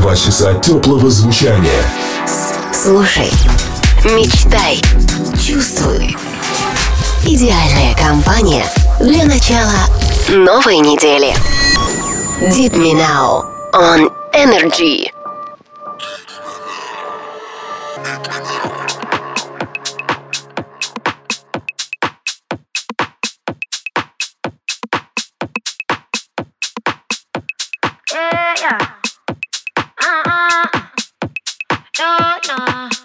Два часа теплого звучания. Слушай, мечтай, чувствуй. Идеальная компания для начала новой недели. Deep Me Now on Energy. Э, yeah. 啊。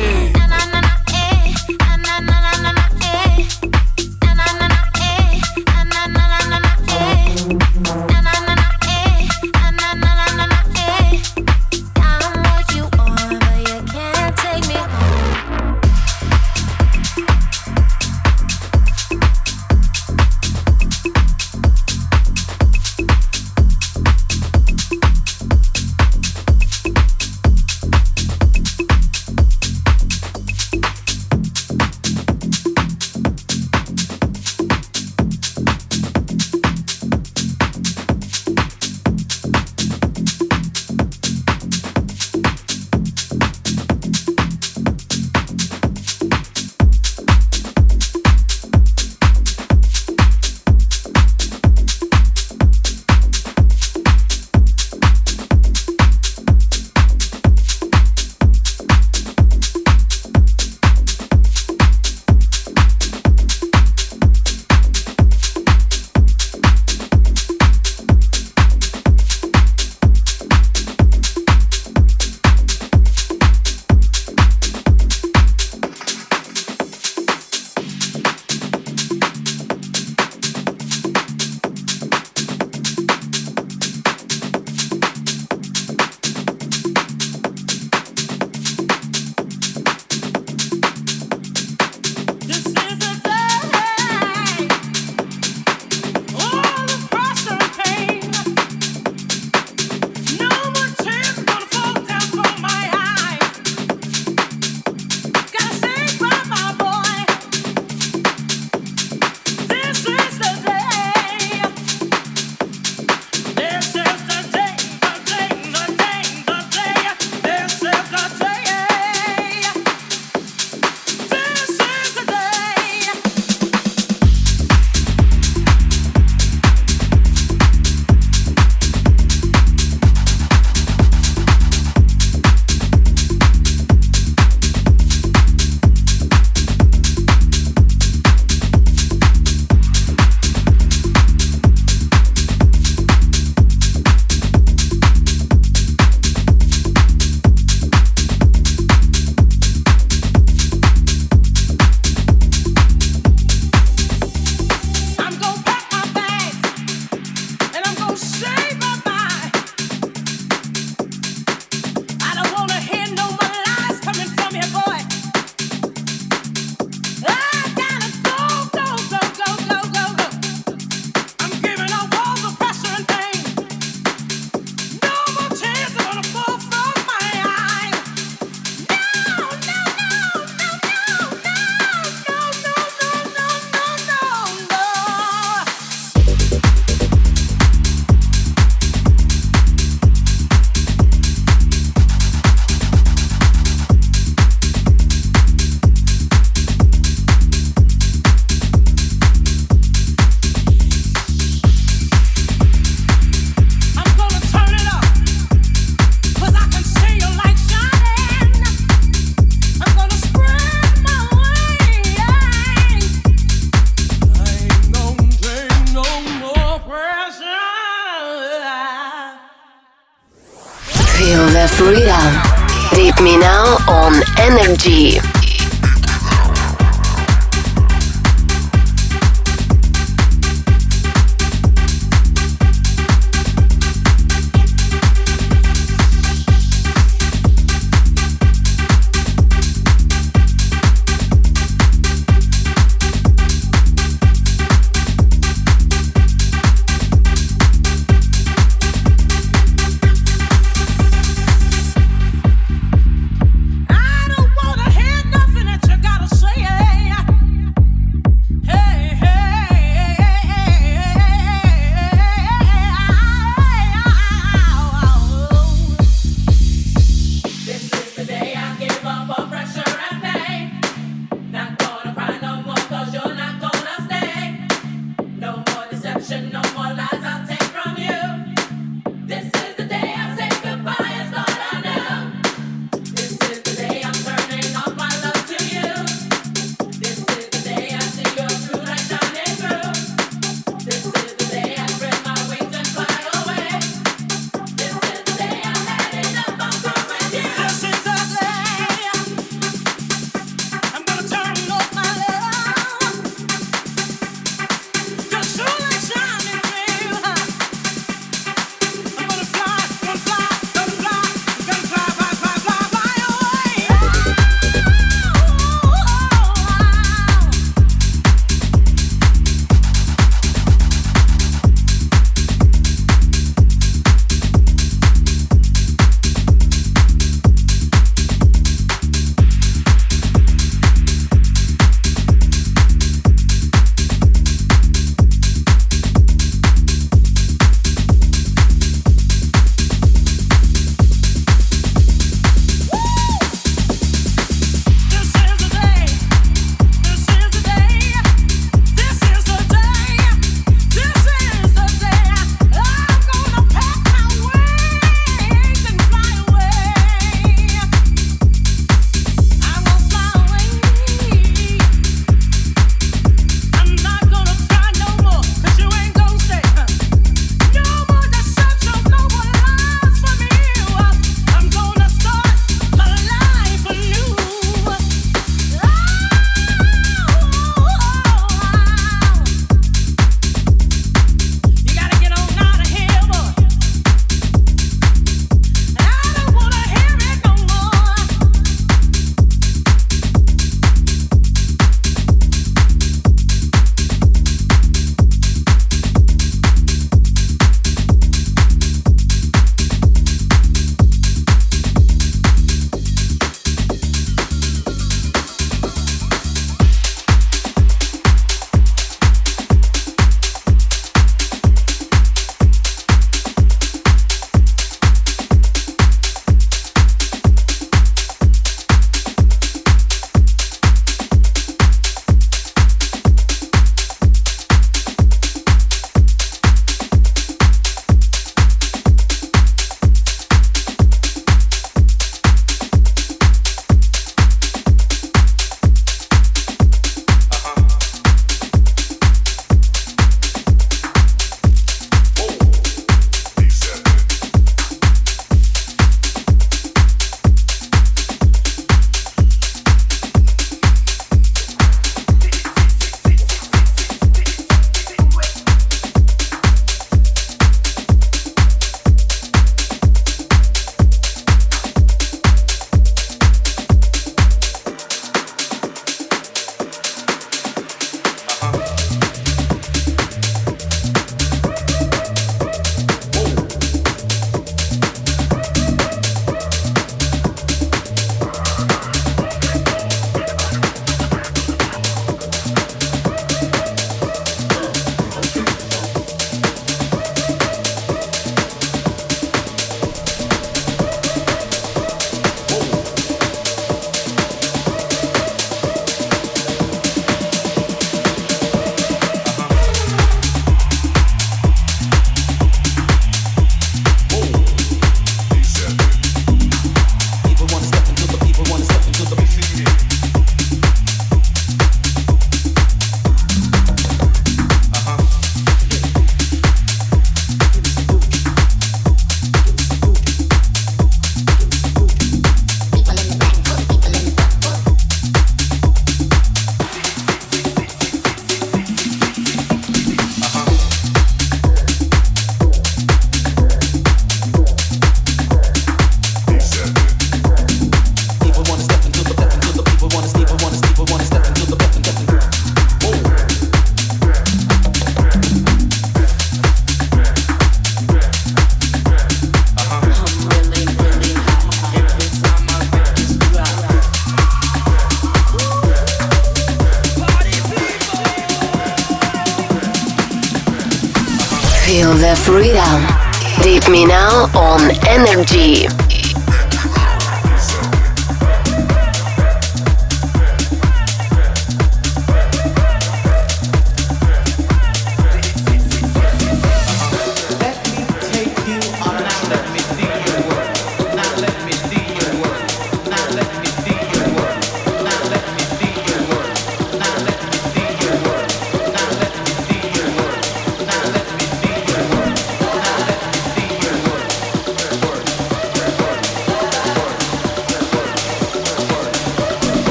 Hey. The freedom. Deep Me Now on Energy.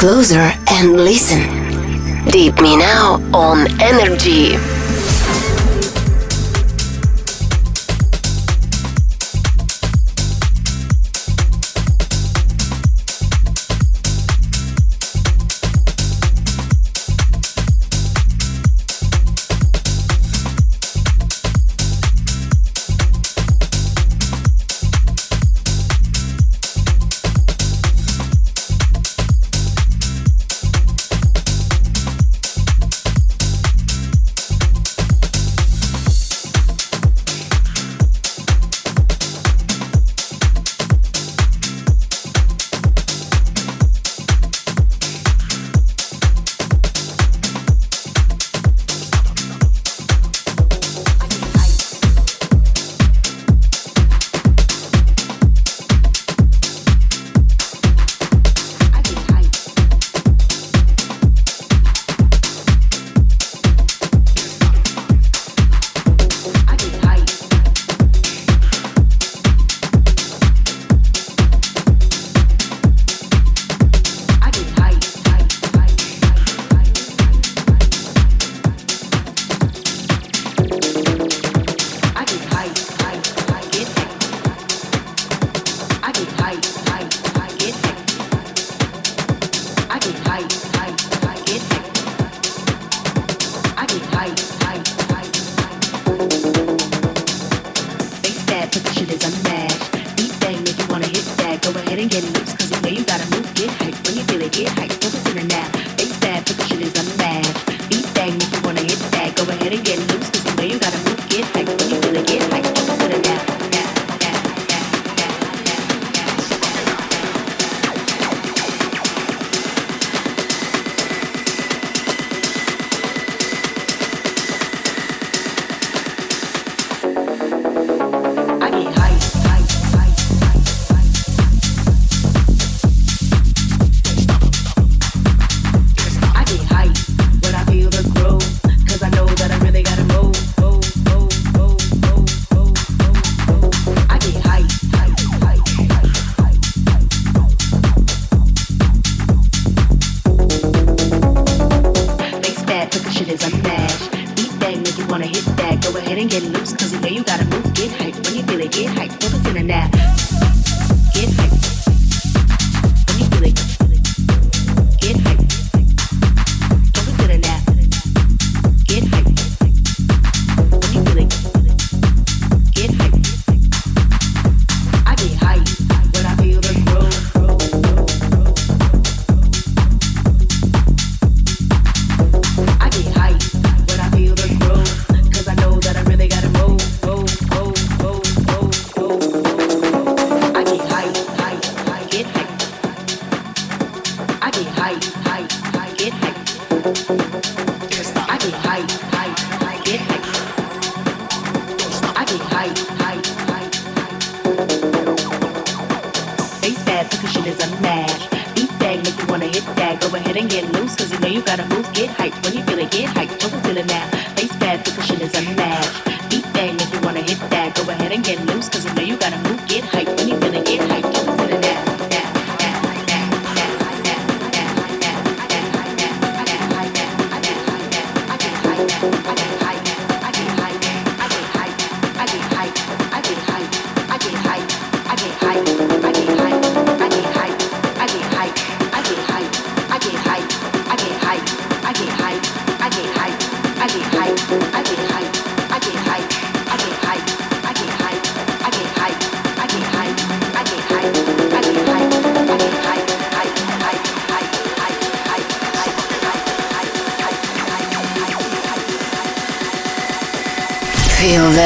Closer and listen. Deep Me Now on Energy.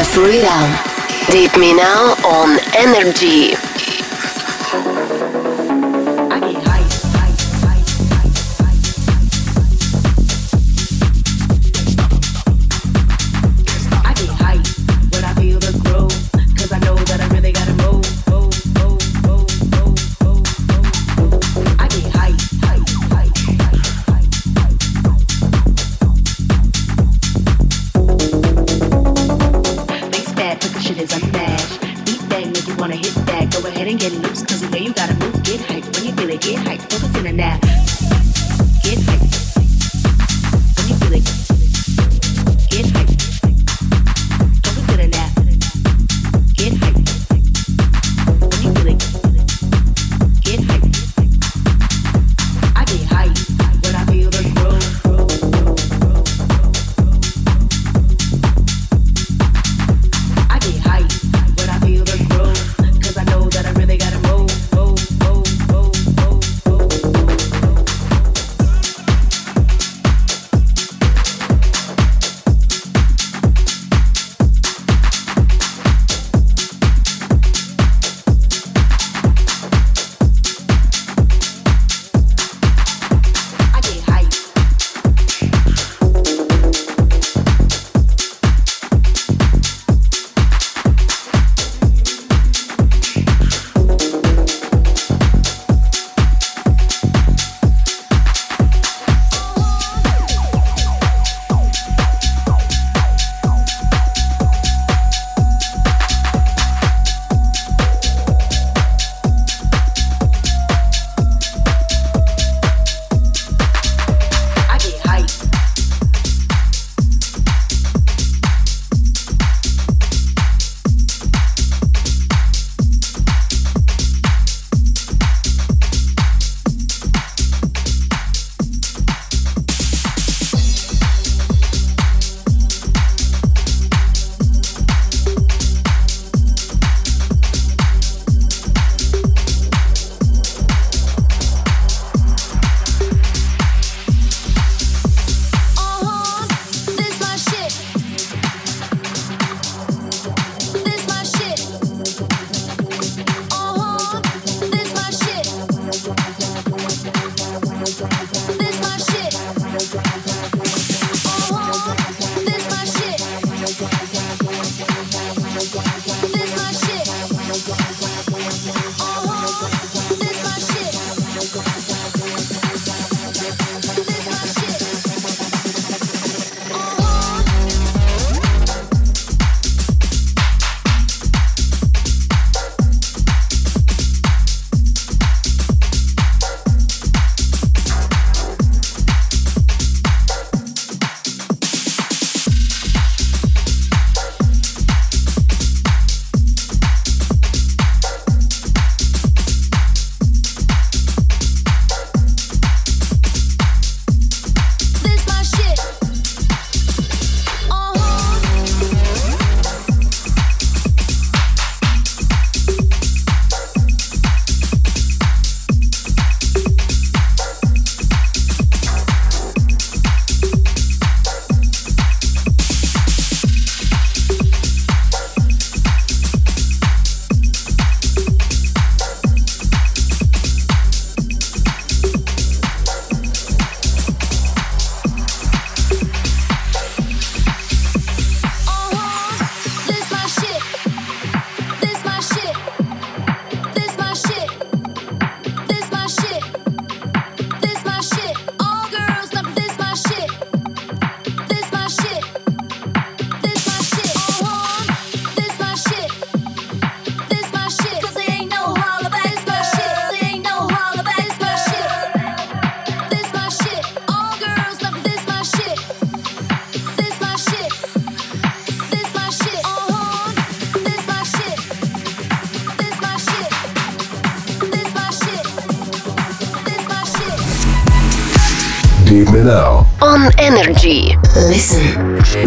Freedom. Deep Me Now on Energy.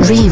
Dream,